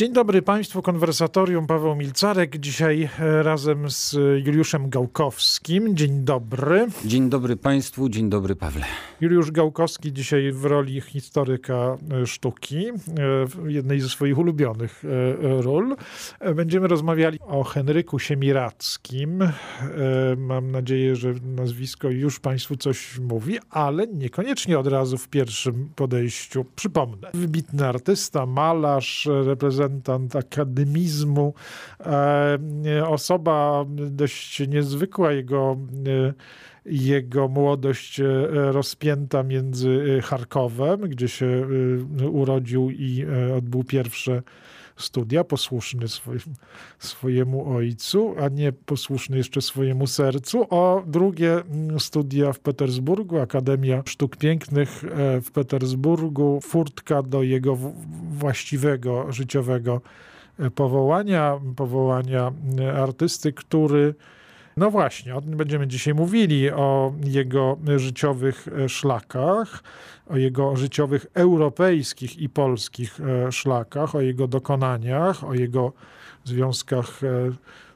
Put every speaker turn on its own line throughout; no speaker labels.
Dzień dobry Państwu, konwersatorium Paweł Milcarek. Dzisiaj e, razem z Juliuszem Gałkowskim. Dzień dobry.
Dzień dobry Państwu, dzień dobry Pawle.
Juliusz Gałkowski dzisiaj w roli historyka e, sztuki, e, jednej ze swoich ulubionych ról. Będziemy rozmawiali o Henryku Siemirackim. Mam nadzieję, że nazwisko już Państwu coś mówi, ale niekoniecznie od razu w pierwszym podejściu. Przypomnę, wybitny artysta, malarz, reprezentant reprezentant akademizmu, e, osoba dość niezwykła, jego e, jego młodość e, rozpięta między Charkowem, gdzie się urodził i odbył pierwsze studia, posłuszny swoim, swojemu ojcu, a nie posłuszny jeszcze swojemu sercu, a drugie studia w Petersburgu, Akademia Sztuk Pięknych w Petersburgu, furtka do jego właściwego życiowego e, powołania, powołania e, artysty, który no właśnie, będziemy dzisiaj mówili, o jego życiowych e, szlakach, o jego życiowych europejskich i polskich szlakach, o jego dokonaniach, o jego związkach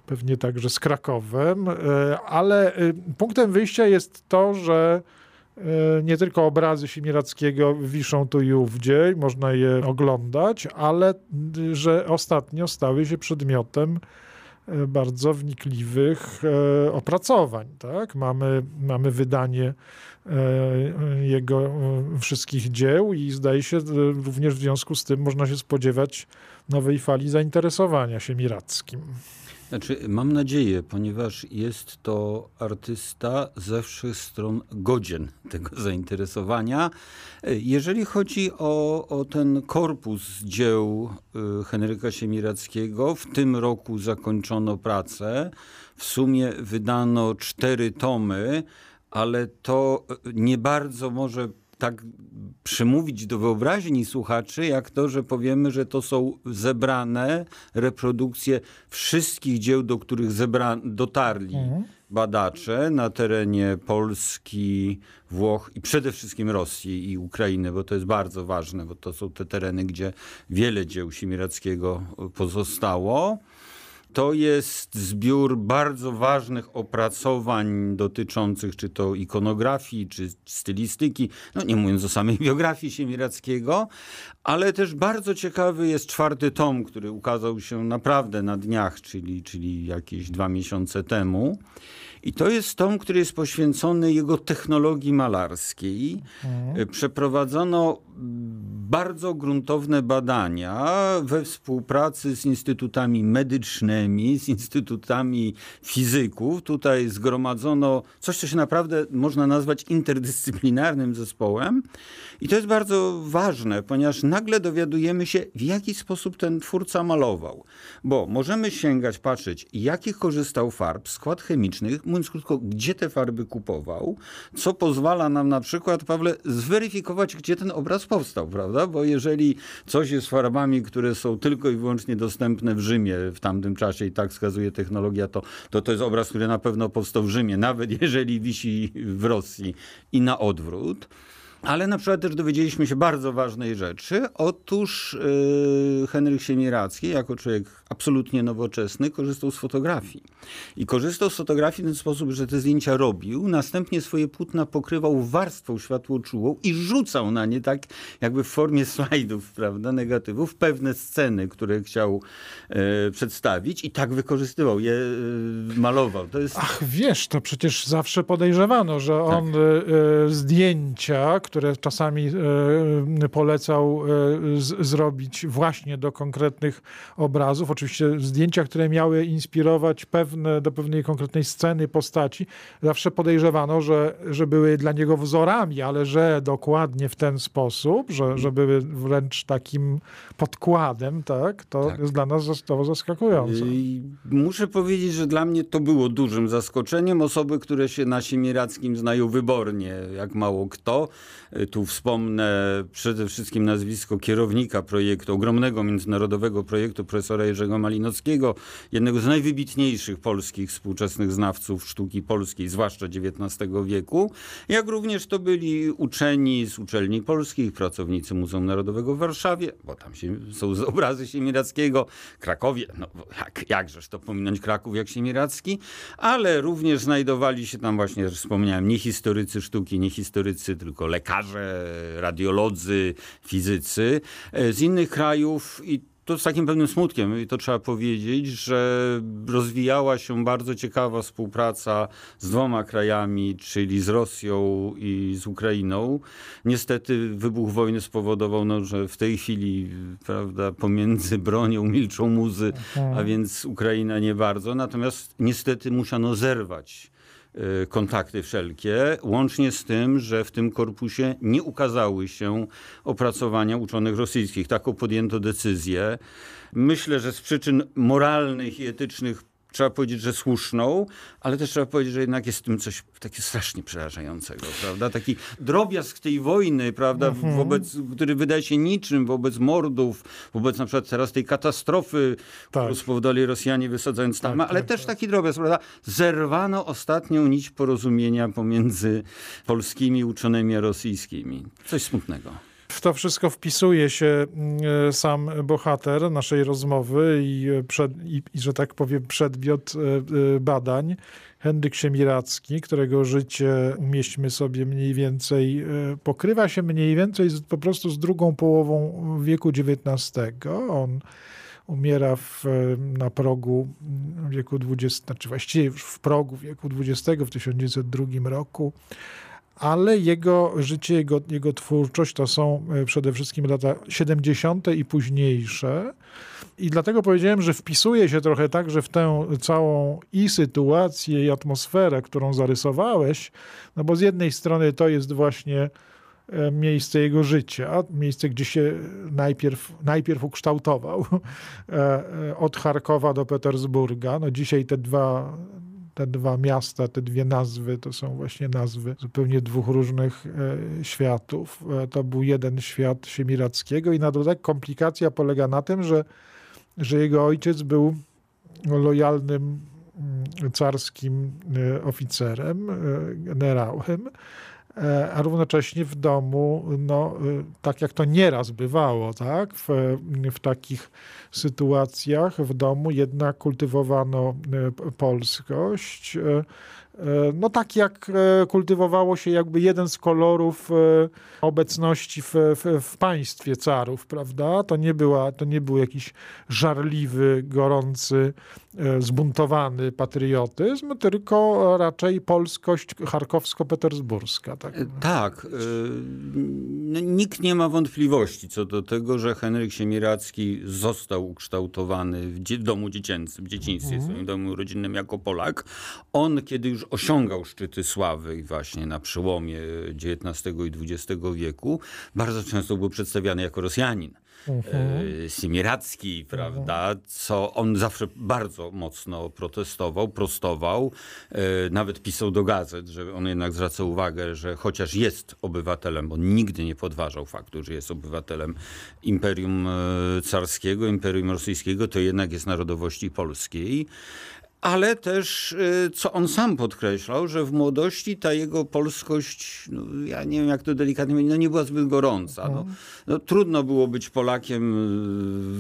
pewnie także z Krakowem, ale punktem wyjścia jest to, że E, nie tylko obrazy Siemirackiego wiszą tu i ówdzie, można je oglądać, ale że ostatnio stały się przedmiotem e, bardzo wnikliwych e, opracowań. Tak? Mamy, mamy wydanie jego wszystkich dzieł i zdaje się również w związku z tym można się spodziewać nowej fali zainteresowania Siemirackim.
Znaczy, mam nadzieję, ponieważ jest to artysta ze wszech stron godzien tego zainteresowania. Jeżeli chodzi o, o ten korpus dzieł y, Henryka Siemirackiego, w tym roku zakończono pracę. W sumie wydano cztery tomy, ale to nie bardzo może tak przymówić do wyobraźni słuchaczy, jak to, że powiemy, że to są zebrane reprodukcje wszystkich dzieł, do których zebra dotarli mhm. badacze na terenie Polski, Włoch i przede wszystkim Rosji i Ukrainy, bo to jest bardzo ważne, bo to są te tereny, gdzie wiele dzieł Simirackiego pozostało. To jest zbiór bardzo ważnych opracowań dotyczących czy to ikonografii, czy stylistyki, no nie mówiąc o samej biografii Siemirackiego, ale też bardzo ciekawy jest czwarty tom, który ukazał się naprawdę na dniach, czyli, czyli jakieś dwa miesiące temu. I to jest tom, który jest poświęcony jego technologii malarskiej. Mhm. Przeprowadzono bardzo gruntowne badania we współpracy z instytutami medycznymi, z instytutami fizyków. Tutaj zgromadzono coś, co się naprawdę można nazwać interdyscyplinarnym zespołem. I to jest bardzo ważne, ponieważ nagle dowiadujemy się, w jaki sposób ten twórca malował. Bo możemy sięgać, patrzeć, jakich korzystał farb, skład chemicznych, mówiąc krótko, gdzie te farby kupował, co pozwala nam na przykład, Pawle, zweryfikować, gdzie ten obraz powstał, prawda? Bo jeżeli coś jest farbami, które są tylko i wyłącznie dostępne w Rzymie w tamtym czasie i tak wskazuje technologia, to to, to jest obraz, który na pewno powstał w Rzymie, nawet jeżeli wisi w Rosji i na odwrót. Ale na przykład też dowiedzieliśmy się bardzo ważnej rzeczy. Otóż yy, Henryk Siemiracki, jako człowiek absolutnie nowoczesny, korzystał z fotografii. I korzystał z fotografii w ten sposób, że te zdjęcia robił, następnie swoje płótna pokrywał warstwą światłoczułą i rzucał na nie tak jakby w formie slajdów, prawda, negatywów, pewne sceny, które chciał e, przedstawić i tak wykorzystywał je, e, malował.
To jest... Ach, wiesz, to przecież zawsze podejrzewano, że tak. on e, zdjęcia, które czasami e, polecał e, z, zrobić właśnie do konkretnych obrazów, oczywiście zdjęcia, które miały inspirować pewne, do pewnej konkretnej sceny, postaci, zawsze podejrzewano, że, że były dla niego wzorami, ale że dokładnie w ten sposób, że, że były wręcz takim podkładem, tak, to tak. jest dla nas to zaskakujące. I
muszę powiedzieć, że dla mnie to było dużym zaskoczeniem. Osoby, które się na Siemirackim znają wybornie, jak mało kto, Tu wspomnę przede wszystkim nazwisko kierownika projektu, ogromnego międzynarodowego projektu profesora Jerzego Malinowskiego, jednego z najwybitniejszych polskich współczesnych znawców sztuki polskiej, zwłaszcza XIX wieku, jak również to byli uczeni z uczelni polskich, pracownicy Muzeum Narodowego w Warszawie, bo tam się, są obrazy Siemirackiego, Krakowie, no jak, jakżeż to pominąć Kraków jak Siemiracki, ale również znajdowali się tam właśnie, jak wspomniałem, nie historycy sztuki, nie historycy, tylko lekarze, radiolodzy, fizycy e, z innych krajów i to z takim pewnym smutkiem, i to trzeba powiedzieć, że rozwijała się bardzo ciekawa współpraca z dwoma krajami, czyli z Rosją i z Ukrainą. Niestety wybuch wojny spowodował, no, że w tej chwili prawda, pomiędzy bronią milczą muzy, a mhm. więc Ukraina nie bardzo. Natomiast niestety musiano zerwać kontakty wszelkie, łącznie z tym, że w tym korpusie nie ukazały się opracowania uczonych rosyjskich. Taką podjęto decyzję. Myślę, że z przyczyn moralnych i etycznych trzeba powiedzieć, że słuszną, ale też trzeba powiedzieć, że jednak jest w tym coś takiego strasznie przerażającego, prawda? Taki drobiazg tej wojny, prawda, mhm. wobec, który wydaje się niczym wobec mordów, wobec na przykład teraz tej katastrofy, tak. którą spowodowali Rosjanie wysadzając tam, tak, ale tak, też tak. taki drobiazg, prawda? Zerwano ostatnią nić porozumienia pomiędzy polskimi uczonymi a rosyjskimi. Coś smutnego.
W to wszystko wpisuje się mm, sam bohater naszej rozmowy i, przed, i, i że tak powiem, przedmiot e, e, badań. Henryk Siemiracki, którego życie umieśćmy sobie mniej więcej, e, pokrywa się mniej więcej z, po prostu z drugą połową wieku XIX. On umiera w, na progu wieku XX, znaczy właściwie już w progu wieku XX w 1902 roku ale jego życie, jego, jego twórczość to są e, przede wszystkim lata 70. i późniejsze. I dlatego powiedziałem, że wpisuje się trochę także w tę całą i sytuację, i atmosferę, którą zarysowałeś, no bo z jednej strony to jest właśnie e, miejsce jego życia, miejsce, gdzie się najpierw, najpierw ukształtował, e, od Charkowa do Petersburga. No dzisiaj te dwa te dwa miasta, te dwie nazwy to są właśnie nazwy zupełnie dwóch różnych e, światów. E, to był jeden świat Siemirackiego i na dodatek komplikacja polega na tym, że, że jego ojciec był lojalnym mm, carskim e, oficerem, generałem, a równocześnie w domu, no, tak jak to nieraz bywało, tak, w, w takich sytuacjach w domu jednak kultywowano e, polskość. E, no tak jak e, kultywowało się jakby jeden z kolorów e, obecności w, w, w, państwie carów, prawda? To nie, była, to nie był jakiś żarliwy, gorący, zbuntowany patriotyzm, tylko raczej polskość charkowsko-petersburska.
Tak, tak nikt nie ma wątpliwości co do tego, że Henryk Siemiracki został ukształtowany w domu dziecięcym, w dzieciństwie, w swoim mhm. domu rodzinnym jako Polak. On, kiedy już osiągał szczyty sławy właśnie na przełomie XIX i XX wieku, bardzo często był przedstawiany jako Rosjanin. Mhm. E, Simiracki, prawda, co on zawsze bardzo mocno protestował, prostował, e, nawet pisał do gazet, że on jednak zwraca uwagę, że chociaż jest obywatelem, bo nigdy nie podważał faktu, że jest obywatelem Imperium e, Carskiego, Imperium Rosyjskiego, to jednak jest narodowości polskiej ale też, y, co on sam podkreślał, że w młodości ta jego polskość, no, ja nie wiem jak to delikatnie powiedzieć, no nie była zbyt gorąca. No, mhm. no, trudno było być Polakiem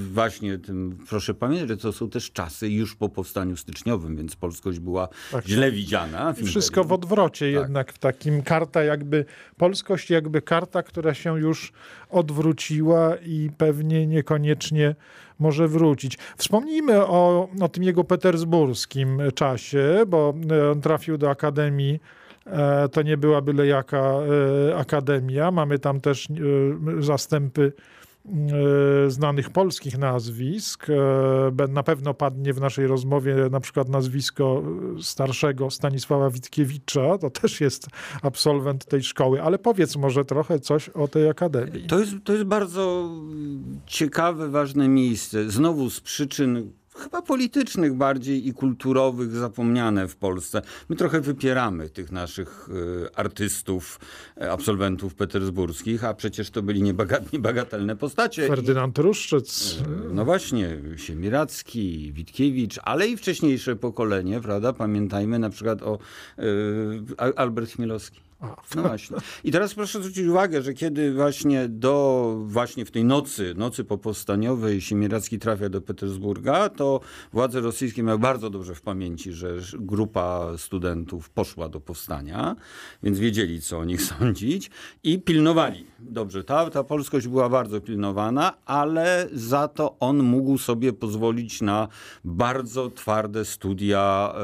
y, właśnie tym, proszę pamiętać, że to są też czasy już po powstaniu styczniowym, więc polskość była tak, źle widziana.
Wszystko w odwrocie tak. jednak, w takim karta jakby, polskość jakby karta, która się już odwróciła i pewnie niekoniecznie może wrócić. Wspomnijmy o, o tym jego petersburskim czasie, bo e, on trafił do Akademii e, to nie była byle jaka e, akademia. Mamy tam też zastępy znanych polskich nazwisk. E, na pewno padnie w naszej rozmowie na przykład nazwisko starszego Stanisława Witkiewicza, to też jest absolwent tej szkoły, ale powiedz może trochę coś o tej akademii.
To jest, to jest bardzo ciekawe, ważne miejsce. Znowu z przyczyn chyba politycznych bardziej i kulturowych zapomniane w Polsce. My trochę wypieramy tych naszych y, artystów, y, absolwentów petersburskich, a przecież to byli niebagat, niebagatelne postacie.
Ferdynand Ruszczyc.
No właśnie, Siemiracki, Witkiewicz, ale i wcześniejsze pokolenie, prawda? Pamiętajmy na przykład o y, Albert Chmielowski. No właśnie. I teraz proszę zwrócić uwagę, że kiedy właśnie do, właśnie w tej nocy, nocy popowstaniowej Siemiracki trafia do Petersburga, to władze rosyjskie miały bardzo dobrze w pamięci, że grupa studentów poszła do powstania, więc wiedzieli, co o nich sądzić i pilnowali. Dobrze, ta, ta polskość była bardzo pilnowana, ale za to on mógł sobie pozwolić na bardzo twarde studia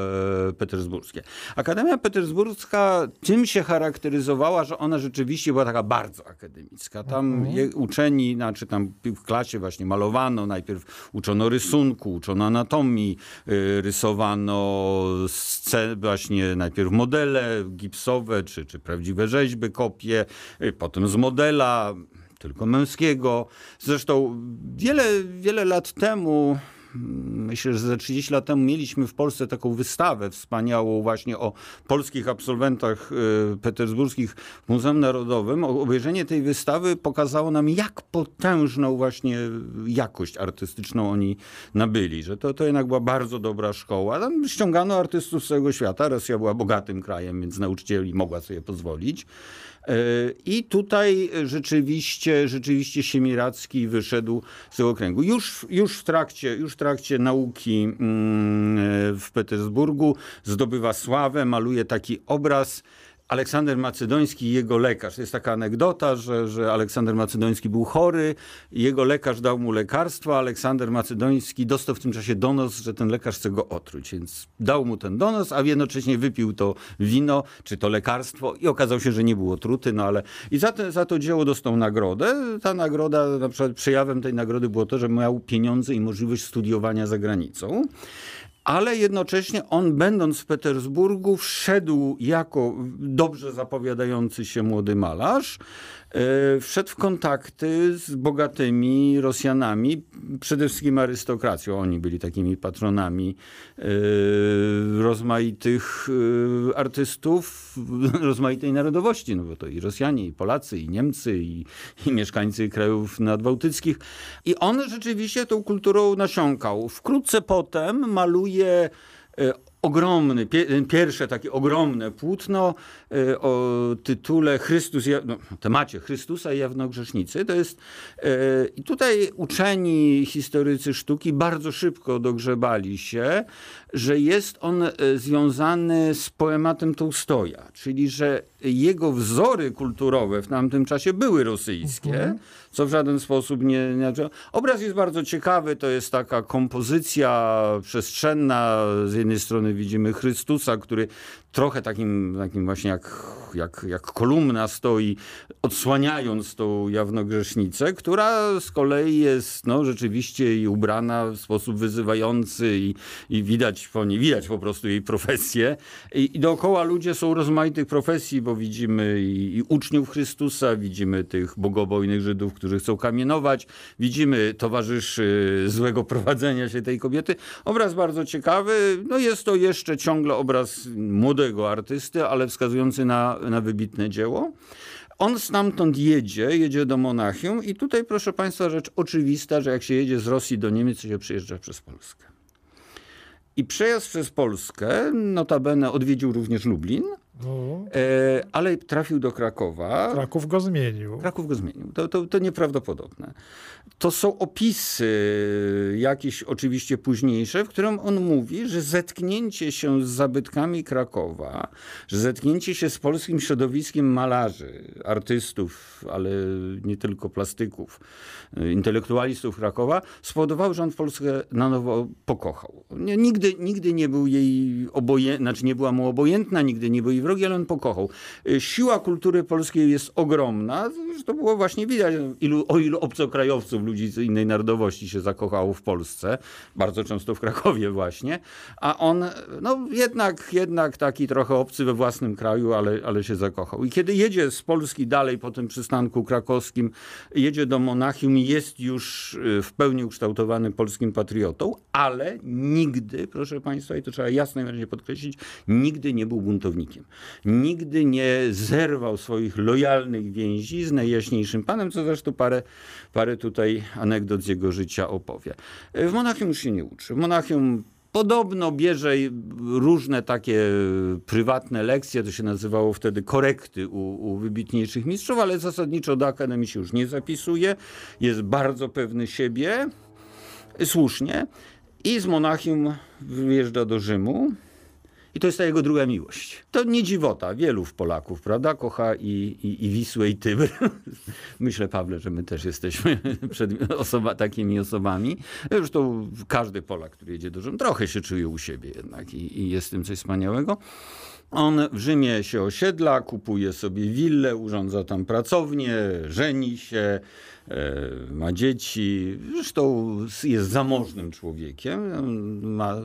e, petersburskie. Akademia Petersburska tym się charakteryzuje, charakteryzowała, że ona rzeczywiście była taka bardzo akademicka. Tam mhm. uczeni, znaczy tam w klasie właśnie malowano, najpierw uczono rysunku, uczono anatomii, y, rysowano scen, właśnie najpierw modele gipsowe, czy, czy prawdziwe rzeźby, kopie, y, potem z modela, tylko męskiego. Zresztą wiele, wiele lat temu myślę, że za 30 lat temu mieliśmy w Polsce taką wystawę wspaniałą właśnie o polskich absolwentach y, petersburskich w Muzeum Narodowym. Obejrzenie tej wystawy pokazało nam, jak potężną właśnie jakość artystyczną oni nabyli, że to, to jednak była bardzo dobra szkoła. Tam ściągano artystów z całego świata. Rosja była bogatym krajem, więc nauczycieli mogła sobie pozwolić. E, I tutaj rzeczywiście, rzeczywiście Siemiracki wyszedł z tego kręgu. Już, już, w trakcie, już w trakcie nauki mm, w Petersburgu zdobywa sławę, maluje taki obraz Aleksander Macedoński i jego lekarz. To jest taka anegdota, że, że Aleksander Macedoński był chory, jego lekarz dał mu lekarstwo, Aleksander Macedoński dostał w tym czasie donos, że ten lekarz chce go otruć, więc dał mu ten donos, a jednocześnie wypił to wino, czy to lekarstwo i okazało się, że nie był otruty, no ale i za, te, za to dzieło dostał nagrodę. Ta nagroda, na przykład przejawem tej nagrody było to, że miał pieniądze i możliwość studiowania za granicą ale jednocześnie on, będąc w Petersburgu, wszedł jako dobrze zapowiadający się młody malarz wszedł w kontakty z bogatymi Rosjanami, przede wszystkim arystokracją. Oni byli takimi patronami e, rozmaitych e, artystów rozmaitej narodowości, no bo to i Rosjanie, i Polacy, i Niemcy, i, i mieszkańcy krajów nadbałtyckich. I on rzeczywiście tą kulturą nasiąkał. Wkrótce potem maluje ogromny, pierwsze takie ogromne płótno e, o tytule Chrystus, no, temacie Chrystusa i jawnogrzesznicy. To jest, e, i tutaj uczeni historycy sztuki bardzo szybko dogrzebali się, że jest on e, związany z poematem Tolstoja, czyli że jego wzory kulturowe w tamtym czasie były rosyjskie, mhm. co w żaden sposób nie, nie... Obraz jest bardzo ciekawy, to jest taka kompozycja przestrzenna. Z jednej strony widzimy Chrystusa, który trochę takim, takim właśnie jak, jak, jak kolumna stoi, odsłaniając tą jawnogrzesznicę, która z kolei jest no, rzeczywiście i ubrana w sposób wyzywający i, i widać po niej, widać po prostu jej profesję. I, I dookoła ludzie są rozmaitych profesji, bo widzimy i, i uczniów Chrystusa, widzimy tych bogobojnych Żydów, którzy chcą kamienować, widzimy towarzyszy złego prowadzenia się tej kobiety. Obraz bardzo ciekawy. No jest to jeszcze ciągle obraz młodego młodego artysty, ale wskazujący na, na wybitne dzieło. On stamtąd jedzie, jedzie do Monachium i tutaj proszę Państwa rzecz oczywista, że jak się jedzie z Rosji do Niemiec, to się przyjeżdża przez Polskę. I przejazd przez Polskę, notabene odwiedził również Lublin, no. E, ale trafił do Krakowa.
Kraków go zmienił.
Kraków go zmienił. To, to, to nieprawdopodobne. To są opisy, jakieś oczywiście późniejsze, w którym on mówi, że zetknięcie się z zabytkami Krakowa, że zetknięcie się z polskim środowiskiem malarzy, artystów, ale nie tylko plastyków, intelektualistów Krakowa, spowodowało, że on Polskę na nowo pokochał. Nigdy, nigdy nie był jej obojętny, znaczy nie była mu obojętna, nigdy nie był jej Wrogiel pokochał. Y, siła kultury polskiej jest ogromna. To było właśnie widać, ilu, o ilu obcokrajowców, ludzi z innej narodowości się zakochało w Polsce. Bardzo często w Krakowie właśnie. A on, no jednak, jednak taki trochę obcy we własnym kraju, ale, ale się zakochał. I kiedy jedzie z Polski dalej po tym przystanku krakowskim, jedzie do Monachium jest już y, w pełni ukształtowany polskim patriotą, ale nigdy, proszę Państwa, i to trzeba jasno i wyraźnie podkreślić, nigdy nie był buntownikiem. Nigdy nie zerwał swoich lojalnych więzi z najjaśniejszym panem, co zresztą parę, parę tutaj anegdot z jego życia opowie. W Monachium już się nie uczy. W Monachium Podobno bierze różne takie prywatne lekcje, to się nazywało wtedy korekty u, u, wybitniejszych mistrzów, ale zasadniczo do akademii się już nie zapisuje. Jest bardzo pewny siebie, słusznie. I z Monachium wyjeżdża do Rzymu. I to jest ta jego druga miłość. To nie dziwota. Wielu Polaków, prawda, kocha i, i, i Wisłę, i Tybr. Myślę, Pawle, że my też jesteśmy przed osoba, takimi osobami. Zresztą każdy Polak, który jedzie do Rzymu, trochę się czuje u siebie jednak i, i jest w tym coś wspaniałego. On w Rzymie się osiedla, kupuje sobie willę, urządza tam pracownię, żeni się, e, ma dzieci. Zresztą jest zamożnym człowiekiem. Ma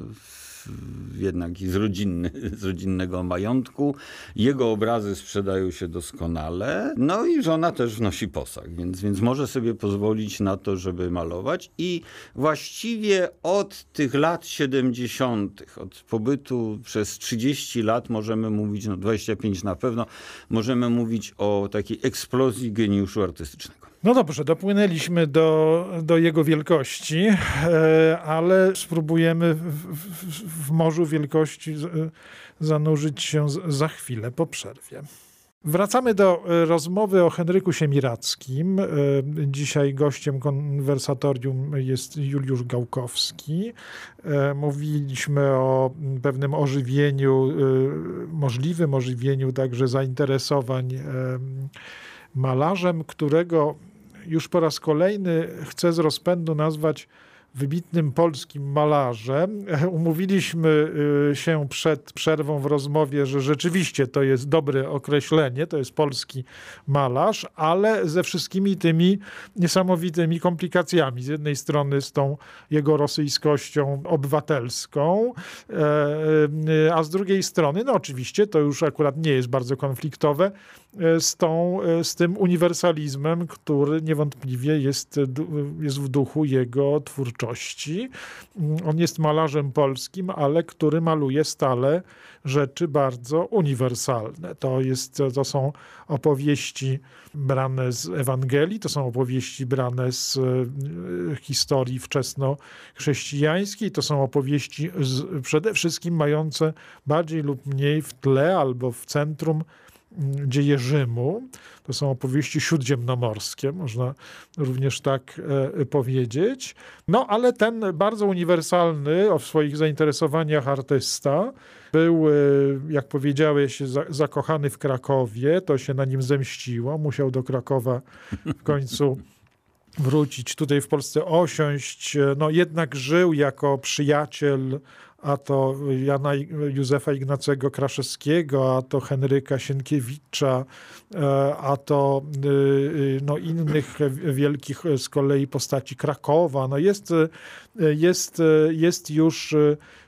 jednak z, rodzinny, z rodzinnego majątku. Jego obrazy sprzedają się doskonale. No i żona też wnosi posag, więc, więc może sobie pozwolić na to, żeby malować. I właściwie od tych lat 70., od pobytu przez 30 lat możemy mówić, no 25 na pewno, możemy mówić o takiej eksplozji geniuszu artystycznego.
No dobrze, dopłynęliśmy do, do jego wielkości, e, ale spróbujemy w, w, w morzu wielkości zanurzyć się za chwilę po przerwie. Wracamy do e, rozmowy o Henryku Siemirackim. E, dzisiaj gościem konwersatorium jest Juliusz Gałkowski. Mówiliśmy o pewnym ożywieniu, możliwym ożywieniu także zainteresowań malarzem, którego już po raz kolejny chcę z rozpędu nazwać wybitnym polskim malarzem. Umówiliśmy y, się przed przerwą w rozmowie, że rzeczywiście to jest dobre określenie, to jest polski malarz, ale ze wszystkimi tymi niesamowitymi komplikacjami. Z jednej strony z tą jego rosyjskością obywatelską, e, e, a z drugiej strony, no oczywiście to już akurat nie jest bardzo konfliktowe, z, tą, z tym uniwersalizmem, który niewątpliwie jest, jest w duchu jego twórczości twórczości. On jest malarzem polskim, ale który maluje stale rzeczy bardzo uniwersalne. To, jest, to są opowieści brane z Ewangelii, to są opowieści brane z e, historii wczesnochrześcijańskiej, to są opowieści z, przede wszystkim mające bardziej lub mniej w tle albo w centrum dzieje Rzymu. To są opowieści śródziemnomorskie, można również tak e, powiedzieć. No ale ten bardzo uniwersalny o swoich zainteresowaniach artysta był, e, jak powiedziałeś, zakochany w Krakowie. To się na nim zemściło. Musiał do Krakowa w końcu wrócić, tutaj w Polsce osiąść. No jednak żył jako przyjaciel a to Jana Józefa Ignacego Kraszewskiego, a to Henryka Sienkiewicza, e, a to y, y, no, innych wielkich z kolei postaci Krakowa. No jest, jest, jest już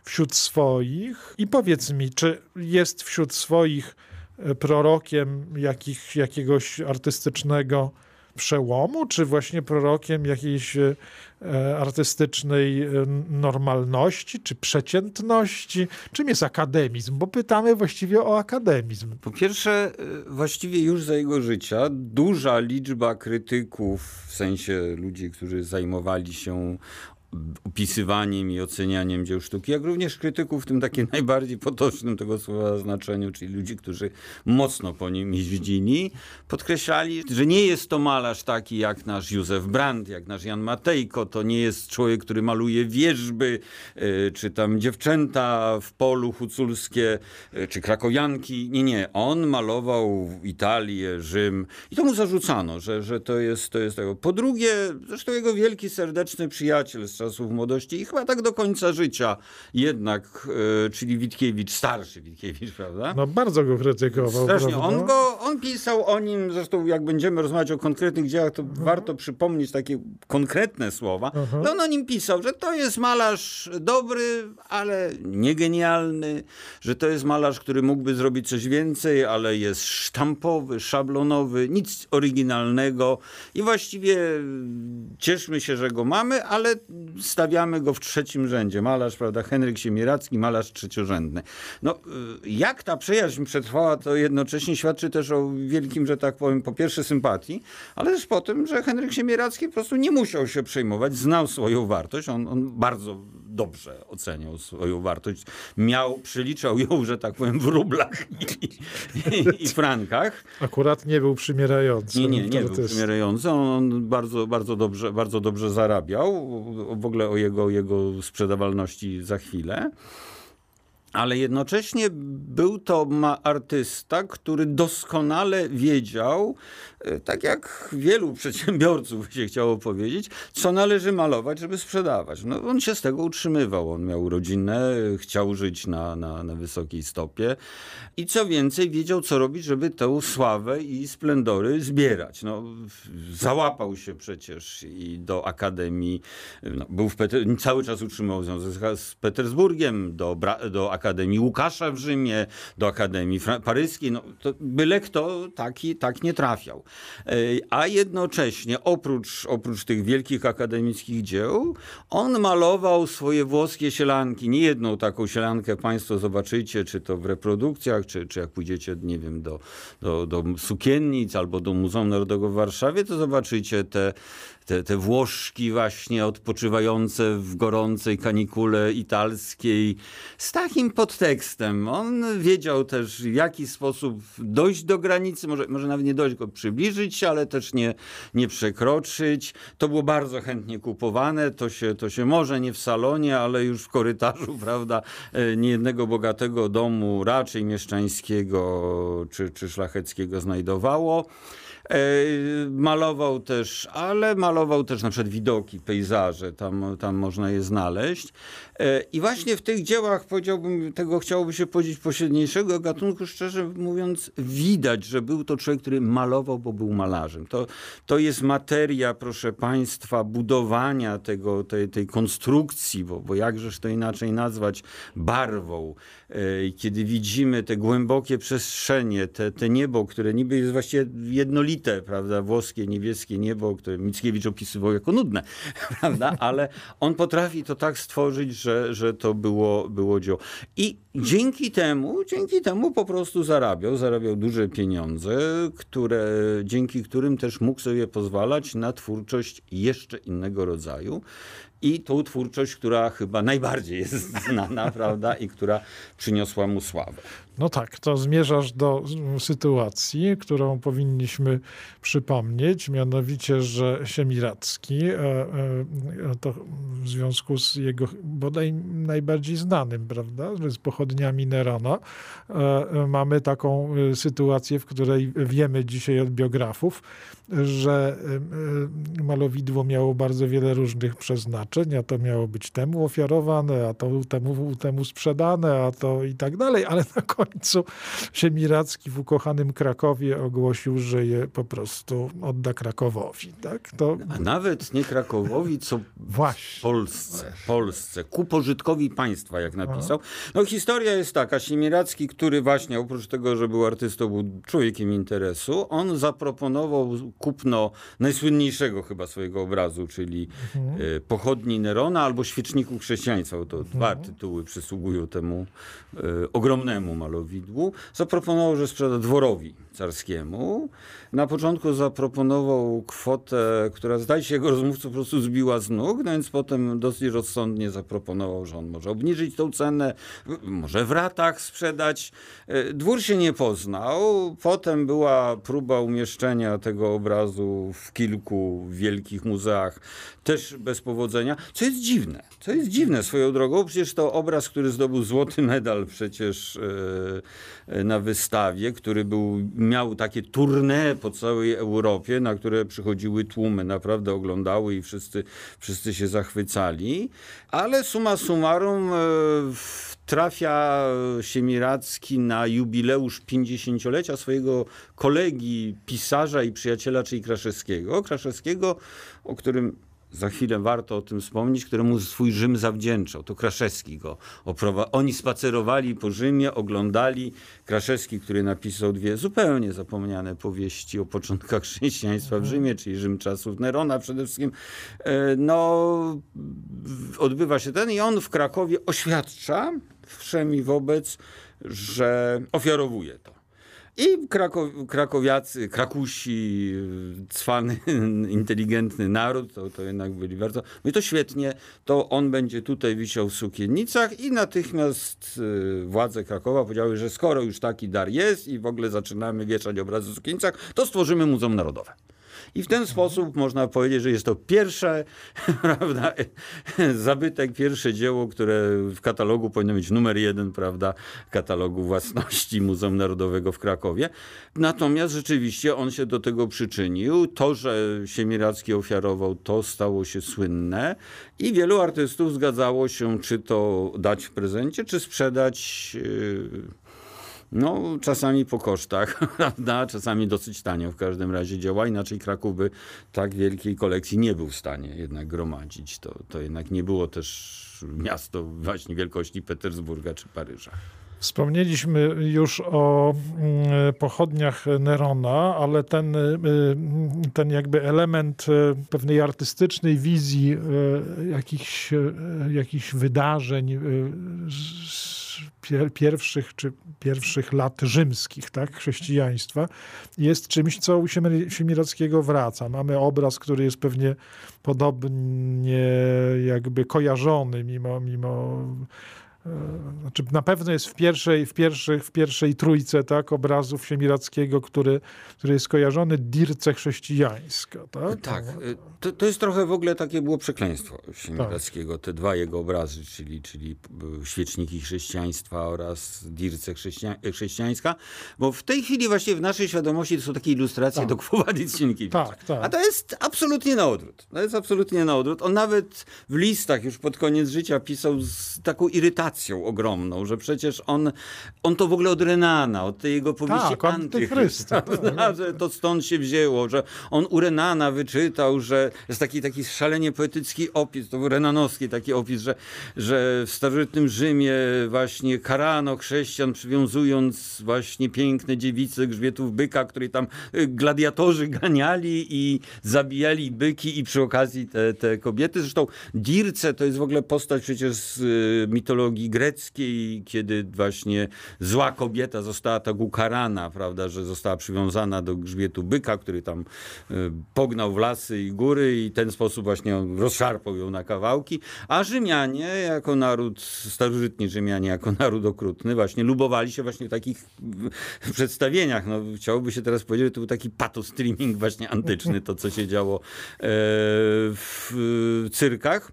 wśród swoich. I powiedz mi, czy jest wśród swoich prorokiem jakich, jakiegoś artystycznego przełomu, czy właśnie prorokiem jakiejś e, artystycznej e, normalności, czy przeciętności? Czym jest akademizm? Bo pytamy właściwie o akademizm.
Po pierwsze, e, właściwie już za jego życia duża liczba krytyków, w sensie ludzi, którzy zajmowali się opisywaniem i ocenianiem dzieł sztuki, jak również krytyków w tym takim najbardziej potocznym tego słowa znaczeniu, czyli ludzi, którzy mocno po nim jeździli, podkreślali, że nie jest to malarz taki jak nasz Józef Brandt, jak nasz Jan Matejko, to nie jest człowiek, który maluje wierzby, e, czy tam dziewczęta w polu huculskie, e, czy krakowianki. Nie, nie. On malował Italię, Rzym i to mu zarzucano, że, że to jest to jest tego. Po drugie, zresztą jego wielki, serdeczny przyjaciel z czasów młodości i chyba tak do końca życia jednak, e, czyli Witkiewicz, starszy Witkiewicz, prawda?
No bardzo go krytykował.
Strasznie.
prawda?
On, go, on pisał o nim, zresztą jak będziemy rozmawiać o konkretnych dziełach, to
Mhm.
warto przypomnieć takie konkretne słowa.
Mhm.
No on o nim pisał, że to jest malarz dobry, ale nie genialny, że to jest malarz, który mógłby zrobić coś więcej, ale jest sztampowy, szablonowy, nic oryginalnego i właściwie cieszmy się, że go mamy, ale stawiamy go w trzecim rzędzie. Malarz, prawda, Henryk Siemiracki, malarz trzeciorzędny. No, y, jak ta przyjaźń przetrwała, to jednocześnie świadczy też o wielkim, że tak powiem, po pierwsze sympatii, ale też po tym, że Henryk Siemiracki po prostu nie musiał się przejmować, znał swoją wartość, on, on bardzo dobrze oceniał swoją wartość. Miał, przeliczał ją, że tak powiem, w rublach i, i, i frankach.
Akurat nie był przymierający.
Nie, nie, nie był przymierający. On bardzo, bardzo, dobrze, bardzo dobrze zarabiał. W ogóle o jego, jego sprzedawalności za chwilę. Ale jednocześnie był to artysta, który doskonale wiedział, e, tak jak wielu przedsiębiorców się chciało powiedzieć, co należy malować, żeby sprzedawać. No, on się z tego utrzymywał. On miał rodzinę, chciał żyć na, na, na wysokiej stopie i co więcej, wiedział, co robić, żeby tę sławę i splendory zbierać. No, załapał się przecież i do Akademii, no, był w Peter, cały czas utrzymywał związek z Petersburgiem, do, Bra- do Akademii Łukasza w Rzymie, do Akademii Paryskiej. No, to byle kto taki, tak nie trafiał. E, A jednocześnie, oprócz, oprócz tych wielkich akademickich dzieł, on malował swoje włoskie sielanki. Nie jedną taką sielankę Państwo zobaczycie, czy to w reprodukcjach, czy, czy jak pójdziecie, nie wiem, do, do, do sukiennic albo do Muzeum Narodowego w Warszawie, to zobaczycie te, te, te Włoszki właśnie odpoczywające w gorącej kanikule italskiej z takim podtekstem. On wiedział też, w jaki sposób dojść do granicy, może, może nawet nie dojść, go przybliżyć ale też nie, nie przekroczyć. To było bardzo chętnie kupowane, to się, to się może nie w salonie, ale już w korytarzu, prawda, e, niejednego bogatego domu, raczej mieszczańskiego czy, czy szlacheckiego znajdowało. E, Malował też, ale malował też na przykład widoki, pejzaże, tam, tam można je znaleźć. E, I właśnie w tych dziełach, powiedziałbym, tego chciałoby się powiedzieć pośredniejszego gatunku, szczerze mówiąc, widać, że był to człowiek, który malował, bo był malarzem. To, to jest materia, proszę Państwa, budowania tego, tej, tej konstrukcji, bo, bo jakżeż to inaczej nazwać, barwą. E, Kiedy widzimy te głębokie przestrzenie, te, te niebo, które niby jest właściwie jednolite, prawda, włoskie, niebieskie niebo, które Mickiewicz opisywał jako nudne, prawda, ale on potrafi to tak stworzyć, że, że to było, było dzieło. I dzięki temu, dzięki temu po prostu zarabiał, zarabiał duże pieniądze, które, dzięki którym też mógł sobie pozwalać na twórczość jeszcze innego rodzaju. I tą twórczość, która chyba najbardziej jest znana, prawda, i która przyniosła mu sławę.
No tak, to zmierzasz do sytuacji, którą powinniśmy przypomnieć, mianowicie, że Siemiracki, e, e, to w związku z jego bodaj najbardziej znanym, prawda, z pochodniami Nerona, e, mamy taką sytuację, w której wiemy dzisiaj od biografów, że malowidło miało bardzo wiele różnych przeznaczeń, a to miało być temu ofiarowane, a to temu, temu sprzedane, a to i tak dalej, ale na końcu Siemiracki w ukochanym Krakowie ogłosił, że je po prostu odda Krakowowi. Tak? To
A nawet nie Krakowowi, co
właśnie.
Polsce, Polsce, ku pożytkowi państwa, jak napisał. No historia jest taka, Siemiracki, który właśnie oprócz tego, że był artystą, był człowiekiem interesu, on zaproponował kupno najsłynniejszego chyba swojego obrazu, czyli e, Pochodni Nerona albo Świeczniku Chrześcijaństwa, to dwa tytuły przysługują temu e, ogromnemu malowidłu. Zaproponował, że sprzeda dworowi carskiemu. Na początku zaproponował kwotę, która zdaje się jego rozmówców po prostu zbiła z nóg, no więc potem dosyć rozsądnie zaproponował, że on może obniżyć tą cenę, może w ratach sprzedać. E, dwór się nie poznał. Potem była próba umieszczenia tego obrazu w kilku wielkich muzeach, też bez powodzenia. Co jest dziwne, co jest dziwne swoją drogą, przecież to obraz, który zdobył złoty medal przecież e, na wystawie, który był, miał takie tournée po całej Europie, na które przychodziły tłumy, naprawdę oglądały i wszyscy, wszyscy się zachwycali. Ale suma summarum e, trafia Siemiracki na jubileusz 50-lecia swojego kolegi, pisarza i przyjaciela, czyli Kraszewskiego. Kraszewskiego, o którym za chwilę warto o tym wspomnieć, któremu swój Rzym zawdzięczał. To Kraszewski go oprowadził. Oni spacerowali po Rzymie, oglądali. Kraszewski, który napisał dwie zupełnie zapomniane powieści o początkach chrześcijaństwa w Rzymie, czyli Rzym czasów Nerona przede wszystkim. E, no, odbywa się ten i on w Krakowie oświadcza wszemi wobec, że ofiarowuje to. I Krakow, krakowiacy, krakusi, cwany, inteligentny naród, to, to jednak byli bardzo... No i to świetnie, to on będzie tutaj wisiał w sukiennicach i natychmiast y, władze Krakowa powiedziały, że skoro już taki dar jest i w ogóle zaczynamy wieszać obrazy w sukiennicach, to stworzymy Muzeum Narodowe. I w ten sposób można powiedzieć, że jest to pierwsze, prawda, zabytek, pierwsze dzieło, które w katalogu powinno być numer jeden, prawda, katalogu własności Muzeum Narodowego w Krakowie. Natomiast rzeczywiście on się do tego przyczynił. To, że Siemiracki ofiarował, to stało się słynne i wielu artystów zgadzało się, czy to dać w prezencie, czy sprzedać. Yy, no, czasami po kosztach, prawda? Czasami dosyć tanio w każdym razie działa. Inaczej Kraków by tak wielkiej kolekcji nie był w stanie jednak gromadzić. To, to jednak nie było też miasto właśnie wielkości Petersburga czy Paryża.
Wspomnieliśmy już o mm, pochodniach Nerona, ale ten, y, ten jakby element y, pewnej artystycznej wizji y, jakichś, jakichś wydarzeń pierwszych czy pierwszych lat rzymskich, tak, chrześcijaństwa, jest czymś, co u Siemirackiego wraca. Mamy obraz, który jest pewnie podobnie jakby kojarzony, mimo, mimo znaczy na pewno jest w pierwszej, w pierwszej, w pierwszej trójce tak, obrazów Siemirackiego, który, który jest kojarzony dirce chrześcijańska. Tak,
tak e, to, to jest trochę w ogóle takie było przekleństwo Siemirackiego, tak. te dwa jego obrazy, czyli, czyli świeczniki chrześcijaństwa oraz dirce chrześcija, chrześcijańska, bo w tej chwili właśnie w naszej świadomości to są takie ilustracje tak. do Kwowadic
Tak, tak.
A to jest absolutnie na odwrót. To jest absolutnie na odwrót. On nawet w listach już pod koniec życia pisał z taką irytacją ogromną, że przecież on, on to w ogóle od Renana, od tej jego powieści
tak, Antychrysta.
że to stąd się wzięło, że on u Renana wyczytał, że jest taki, taki szalenie poetycki opis, to był renanowski taki opis, że, że w starożytnym Rzymie właśnie karano chrześcijan przywiązując właśnie piękne dziewice grzbietów byka, której tam y, gladiatorzy ganiali i zabijali byki i przy okazji te, te kobiety. Zresztą Dirce to jest w ogóle postać przecież z y, mitologii greckiej, kiedy właśnie zła kobieta została tak ukarana, prawda, że została przywiązana do grzbietu byka, który tam e, pognał w lasy i góry i ten sposób właśnie rozszarpał ją na kawałki, a Rzymianie jako naród, starożytni Rzymianie jako naród okrutny właśnie lubowali się właśnie w takich przedstawieniach. No, chciałoby się teraz powiedzieć, że to był taki patostreaming właśnie antyczny, to co się działo e, w cyrkach.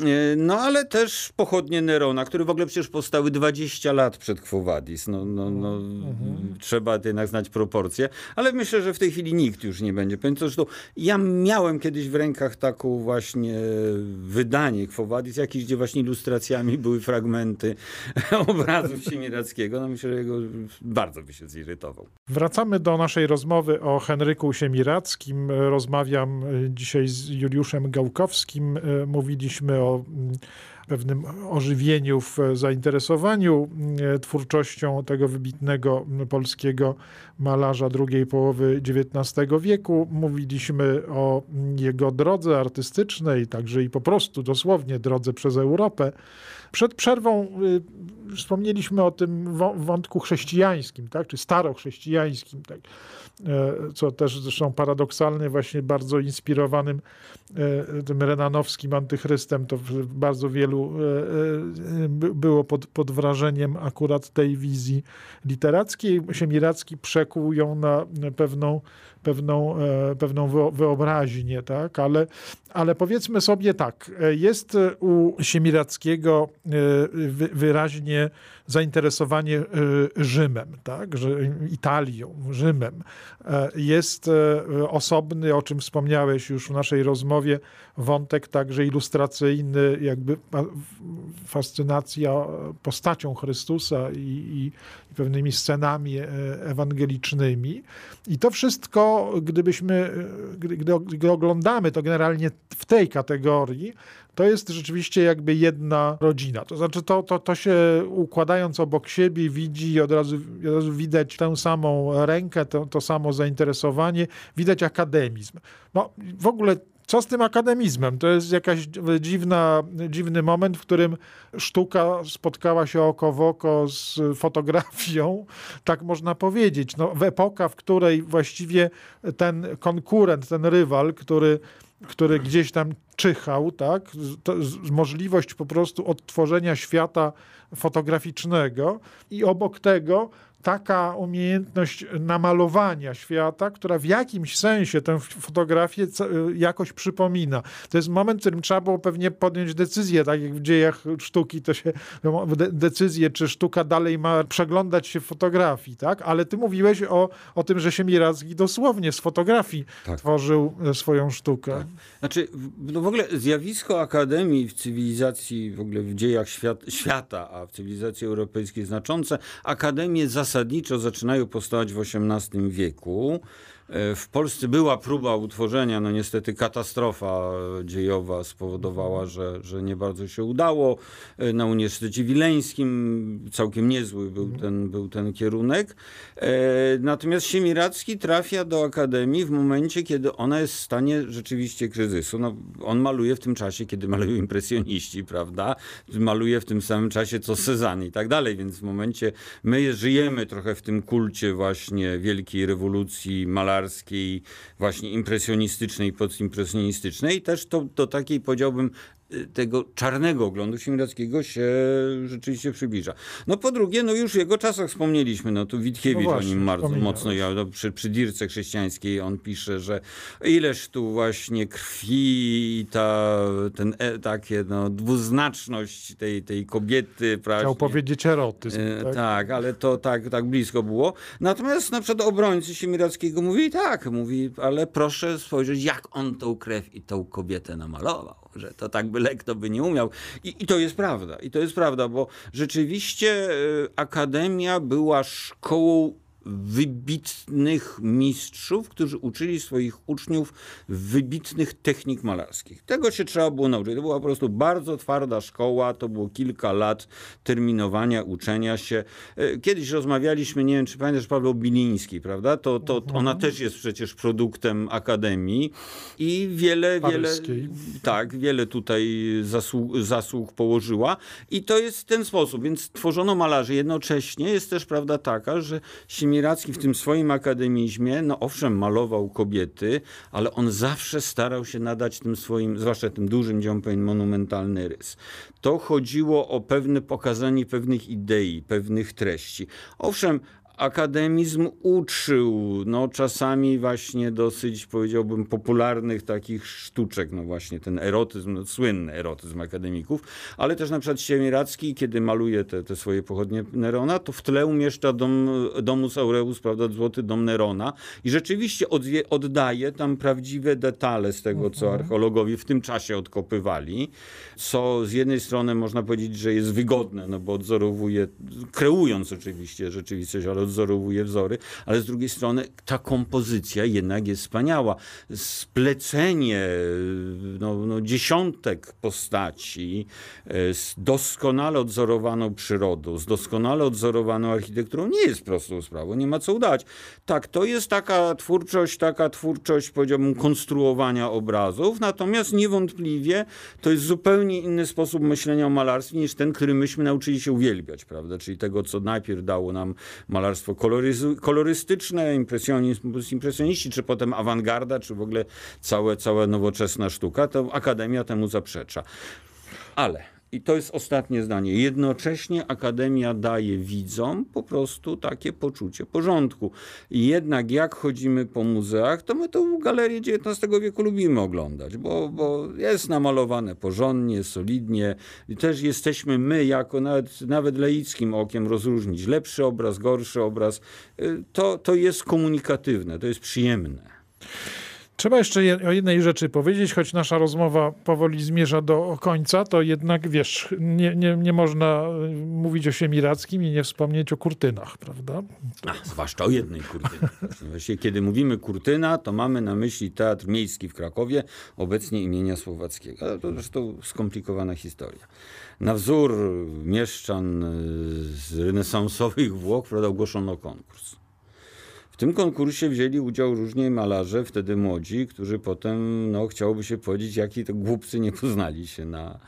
E, no ale też pochodnie Nerona, które w ogóle przecież powstały 20 lat przed Quo Vadis. No, no, no, mhm. Trzeba jednak znać proporcje, ale myślę, że w tej chwili nikt już nie będzie. Powiem zresztą, ja miałem kiedyś w rękach taką właśnie wydanie Quo Vadis, jakieś, gdzie właśnie ilustracjami były fragmenty obrazów Siemirackiego. No myślę, że jego bardzo by się zirytował.
Wracamy do naszej rozmowy o Henryku Siemirackim. Rozmawiam dzisiaj z Juliuszem Gałkowskim. Mówiliśmy o o mm, pewnym ożywieniu w zainteresowaniu mm, twórczością tego wybitnego polskiego malarza drugiej połowy XIX wieku. Mówiliśmy o jego drodze artystycznej, także i po prostu dosłownie drodze przez Europę. Przed przerwą y, wspomnieliśmy o tym wątku chrześcijańskim, tak? czy starochrześcijańskim, tak? E, co też zresztą paradoksalnie właśnie bardzo inspirowanym e, tym renanowskim antychrystem, to bardzo wielu e, było pod, pod wrażeniem akurat tej wizji literackiej. Siemiracki przekuł ją na pewną pewną, pewną wyobraźnię, tak? ale, ale powiedzmy sobie tak, jest u Siemirackiego wyraźnie zainteresowanie Rzymem, tak? Italią, Rzymem. E, jest e, osobny, o czym wspomniałeś już w naszej rozmowie, wątek także ilustracyjny, jakby fascynacja postacią Chrystusa i, i, i pewnymi scenami e, I to wszystko, gdybyśmy, gdy, gdy oglądamy to generalnie w tej kategorii, to jest rzeczywiście jakby jedna rodzina. To znaczy to, to, to się układając obok siebie widzi od razu, od razu widać tę samą rękę, to, to samo zainteresowanie, widać akademizm. No w ogóle co z tym akademizmem? To jest jakaś dziwna, dziwny moment, w którym sztuka spotkała się oko w oko z fotografią, tak można powiedzieć. No, w epoka, w której właściwie ten konkurent, ten rywal, który który gdzieś tam czyhał, tak? To, możliwość po prostu odtworzenia świata fotograficznego i obok tego taka umiejętność namalowania świata, która w jakimś sensie tę fotografię jakoś przypomina. To jest moment, w którym trzeba było pewnie podjąć decyzję, tak jak w dziejach sztuki to się decyzję, czy sztuka dalej ma przeglądać się fotografii, tak? Ale ty mówiłeś o, o tym, że Siemiracki dosłownie z fotografii tak. tworzył e, swoją sztukę. Tak.
Znaczy, no w ogóle zjawisko akademii w cywilizacji, w ogóle w dziejach świat, świata, a w cywilizacji europejskiej znaczące, akademie zasadniczo zasadniczo zaczynają powstawać w XVIII wieku. E, w Polsce była próba utworzenia, no niestety katastrofa dziejowa spowodowała, że, że nie bardzo się udało. E, na Uniwersytecie Wileńskim całkiem niezły był ten, był ten kierunek. E, natomiast Siemiracki trafia do Akademii w momencie, kiedy ona jest w stanie rzeczywiście kryzysu. No, on maluje w tym czasie, kiedy malują impresjoniści, prawda? Maluje w tym samym czasie co Cezanne i tak dalej, więc w momencie my żyjemy trochę w tym kulcie właśnie wielkiej rewolucji malarskiej, malarskiej, właśnie impresjonistycznej, postimpresjonistycznej. Też to do takiej, powiedziałbym, tego czarnego oglądu Siemirackiego się rzeczywiście przybliża. No po drugie, no już w jego czasach wspomnieliśmy, no tu Witkiewicz no właśnie, o nim bardzo mocno, ja, no, przy, przy Dirce Chrześcijańskiej on pisze, że ileż tu właśnie krwi i ta, ten, e, takie no, dwuznaczność tej, tej kobiety.
Prawie, Chciał powiedzieć erotyzm.
E, tak? tak? ale to tak, tak blisko było. Natomiast na przykład obrońcy Siemirackiego mówi tak, mówi, ale proszę spojrzeć, jak on tą krew i tą kobietę namalował że to tak byle kto by nie umiał. I, I to jest prawda. I to jest prawda, bo rzeczywiście e, Akademia była szkołą wybitnych mistrzów, którzy uczyli swoich uczniów wybitnych technik malarskich. Tego się trzeba było nauczyć. To była po prostu bardzo twarda szkoła, to było kilka lat terminowania, uczenia się. E, kiedyś rozmawialiśmy, nie wiem czy pamiętasz, Paweł Biliński, prawda? To, to mhm. ona też jest przecież produktem Akademii i wiele, Paryskiej. wiele, tak, wiele tutaj zasług, zasług położyła i to jest w ten sposób, więc tworzono malarzy. Jednocześnie jest też prawda taka, że Siemierski Siemiracki w tym swoim akademizmie, no owszem, malował kobiety, ale on zawsze starał się nadać tym swoim, zwłaszcza tym dużym dziom monumentalny rys. To chodziło o pewne pokazanie pewnych idei, pewnych treści. Owszem, akademizm uczył, no czasami właśnie dosyć powiedziałbym popularnych takich sztuczek, no właśnie ten erotyzm, no, słynny erotyzm akademików, ale też na przykład Siemiracki, kiedy maluje te, te swoje pochodnie Nerona, to w tle umieszcza dom, Domus Aureus, prawda, Złoty Dom Nerona. I rzeczywiście odwie, oddaje tam prawdziwe detale z tego, co mhm. archeologowie w tym czasie odkopywali, co z jednej strony można powiedzieć, że jest wygodne, no bo odzorowuje, kreując oczywiście rzeczywistość, ale odwzorowuje wzory, ale z drugiej strony ta kompozycja jednak jest wspaniała. Splecenie no, no, dziesiątek postaci z doskonale odzorowaną przyrodą, z doskonale odzorowaną architekturą nie jest prostą sprawą, nie ma co udać. Tak, to jest taka twórczość, taka twórczość, powiedziałbym, konstruowania obrazów, natomiast niewątpliwie to jest zupełnie inny sposób myślenia o malarstwie niż ten, który myśmy nauczyli się uwielbiać, prawda? Czyli tego, co najpierw dało nam malarstwo kolorystyczne, impresjonizm, impresjoniści, czy potem awangarda, czy w ogóle całe, cała nowoczesna sztuka, to Akademia temu zaprzecza. Ale i to jest ostatnie zdanie. Jednocześnie Akademia daje widzom po prostu takie poczucie porządku. Jednak jak chodzimy po muzeach, to my tą galerię XIX wieku lubimy oglądać, bo, bo jest namalowane porządnie, solidnie. I też jesteśmy my, jako nawet, nawet laickim okiem, rozróżnić lepszy obraz, gorszy obraz. Y, to, to jest komunikatywne, to jest przyjemne.
Trzeba jeszcze o jednej rzeczy powiedzieć, choć nasza rozmowa powoli zmierza do końca, to jednak wiesz, nie, nie, nie można y, mówić o Siemirackim i nie wspomnieć o kurtynach, prawda?
A, zwłaszcza o jednej kurtynie. Właściwie, kiedy mówimy kurtyna, to mamy na myśli Teatr Miejski w Krakowie, obecnie imienia Słowackiego. To zresztą skomplikowana historia. Na wzór mieszczan y, z renesansowych Włoch prawda, ogłoszono konkurs tym konkursie wzięli udział różni malarze, wtedy młodzi, którzy potem, no chciałoby się powiedzieć, jaki to głupcy nie poznali się na,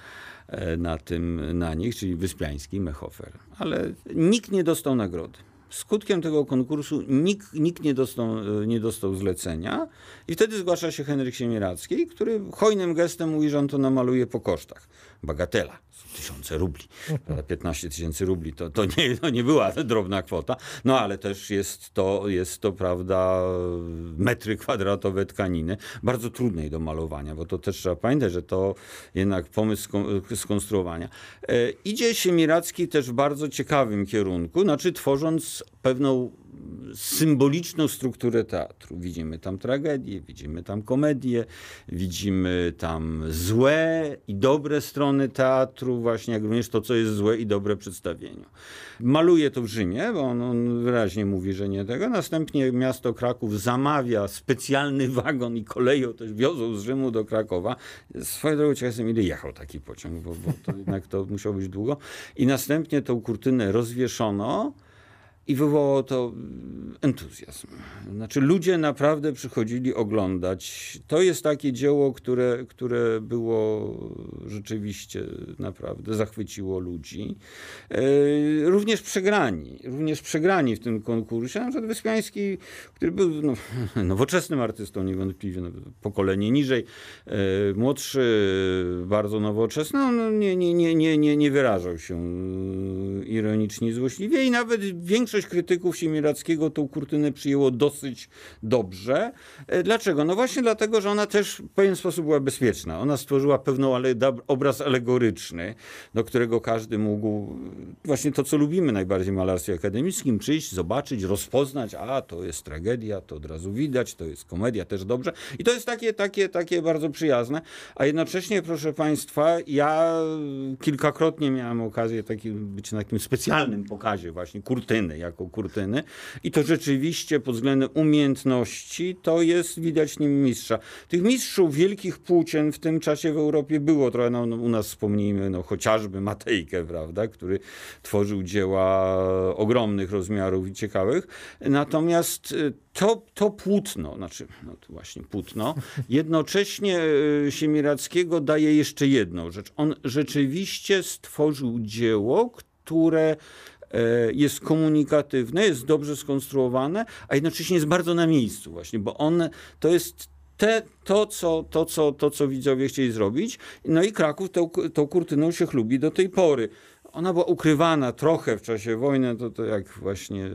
e, na tym, na nich, czyli Wyspiański, Mechofer. Ale nikt nie dostał nagrody. Skutkiem tego konkursu nikt, nikt nie, dostał, e, nie dostał zlecenia i wtedy zgłasza się Henryk Siemieracki, który hojnym gestem mówi, że on to namaluje po kosztach. Bagatela tysiące rubli. 15 tysięcy rubli to, to, nie, to nie była drobna kwota, no ale też jest to, jest to, prawda, metry kwadratowe tkaniny, bardzo trudnej do malowania, bo to też trzeba pamiętać, że to jednak pomysł skonstruowania. E, idzie Siemiracki też w bardzo ciekawym kierunku, znaczy tworząc pewną symboliczną strukturę teatru. Widzimy tam tragedię, widzimy tam komedię, widzimy tam złe i dobre strony teatru, właśnie jak również to, co jest złe i dobre przedstawieniu. Maluje to w Rzymie, bo on, on wyraźnie mówi, że nie tego. Następnie miasto Kraków zamawia specjalny wagon i koleją też wiozą z Rzymu do Krakowa. Swoją drogą ciekawe ile jechał taki pociąg, bo, bo to jednak to musiało być długo. I następnie tą kurtynę rozwieszono i wywołało to entuzjazm. Znaczy ludzie naprawdę przychodzili oglądać. To jest takie dzieło, które, które było rzeczywiście naprawdę zachwyciło ludzi. E, również przegrani, również przegrani w tym konkursie. Na przykład Wyspiański, który był no, nowoczesnym artystą niewątpliwie, no, pokolenie niżej, e, młodszy, bardzo nowoczesny, no, nie, nie, nie, nie, nie, wyrażał się ironicznie, złośliwie i nawet większość większość krytyków Siemirackiego tą kurtynę przyjęło dosyć dobrze. E, dlaczego? No właśnie dlatego, że ona też w pewien sposób była bezpieczna. Ona stworzyła pewną ale, obraz alegoryczny, do którego każdy mógł, właśnie to, co lubimy najbardziej w malarstwie akademickim, przyjść, zobaczyć, rozpoznać, a to jest tragedia, to od razu widać, to jest komedia, też dobrze. I to jest takie, takie, takie bardzo przyjazne. A jednocześnie, proszę Państwa, ja kilkakrotnie miałem okazję taki, być na takim specjalnym pokazie właśnie kurtyny, jako kurtyny. I to rzeczywiście pod względem umiejętności to jest widać nim mistrza. Tych mistrzów wielkich płócien w tym czasie w Europie było trochę, no, no, u nas wspomnijmy no, chociażby Matejkę, prawda, który tworzył dzieła ogromnych rozmiarów i ciekawych. Natomiast y, to, to płótno, znaczy no to właśnie płótno, jednocześnie y, Siemirackiego daje jeszcze jedną rzecz. On rzeczywiście stworzył dzieło, które jest komunikatywne, jest dobrze skonstruowane, a jednocześnie jest bardzo na miejscu właśnie, bo on to jest te, to, co, to, co, to, co widzowie chcieli zrobić. No i Kraków tą, tą kurtyną się chlubi do tej pory. Ona była ukrywana trochę w czasie wojny, to, to jak właśnie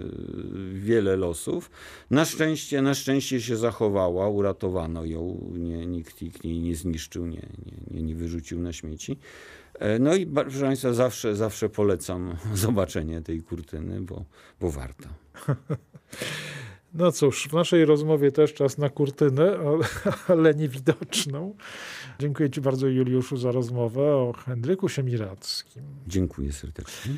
wiele losów. Na szczęście, na szczęście się zachowała, uratowano ją, nie, nikt, nikt jej nie zniszczył, nie, nie, nie wyrzucił na śmieci. E, no i proszę Państwa, zawsze, zawsze polecam zobaczenie tej kurtyny, bo, bo warto.
No cóż, w naszej rozmowie też czas na kurtynę, ale niewidoczną. Dziękuję Ci bardzo, Juliuszu, za rozmowę o Henryku Siemirackim.
Dziękuję serdecznie.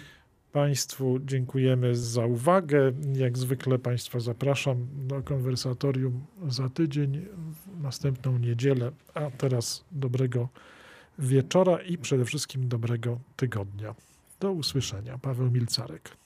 Państwu dziękujemy za uwagę. Jak zwykle Państwa zapraszam do konwersatorium za tydzień, w następną niedzielę. A teraz dobrego wieczora i przede wszystkim dobrego tygodnia. Do usłyszenia. Paweł Milcarek.